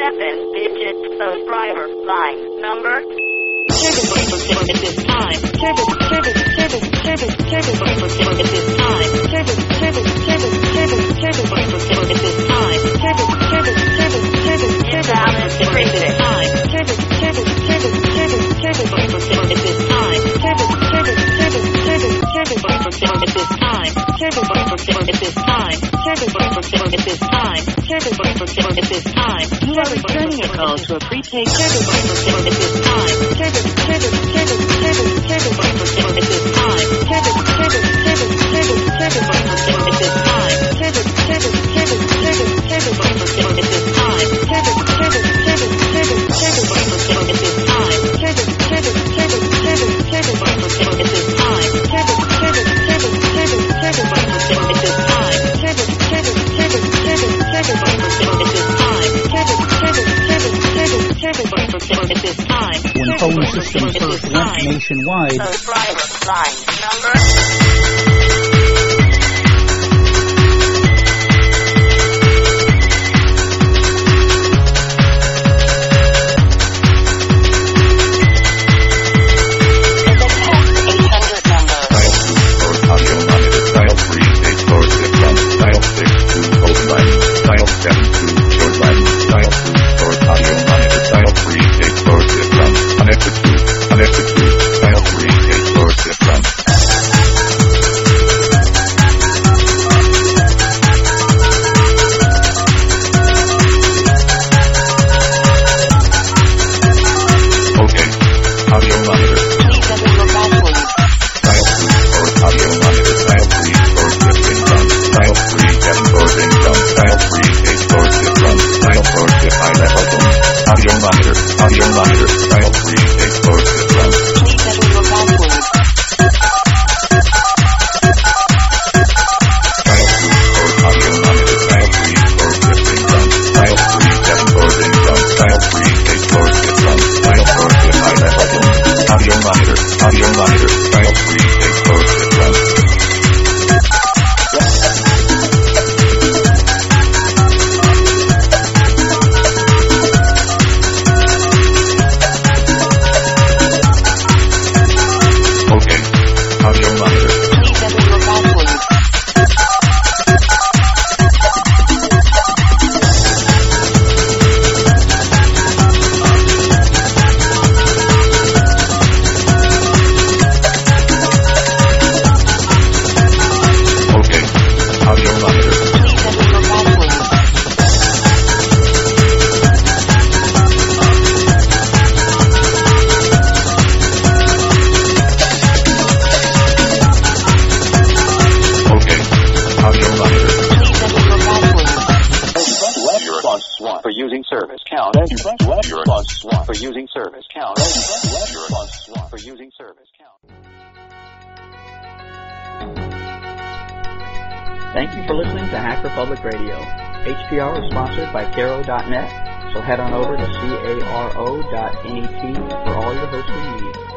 seven-digit subscriber line number. Service at this time. Service, service, service, service, service at this time. Service, service, service, service, service at this time. Service, service, service, service, service at this time. Service, service, service, service, service at this time. At this time. You are returning a call to a prepaid service at this time. Service, phone systems first went nationwide, service count. As you press left plus one for using service count. As you press left plus one for using service count. Thank you for listening to Hacker Public Radio. HPR is sponsored by Caro.net, so head on over to caro.net for all your hosting needs.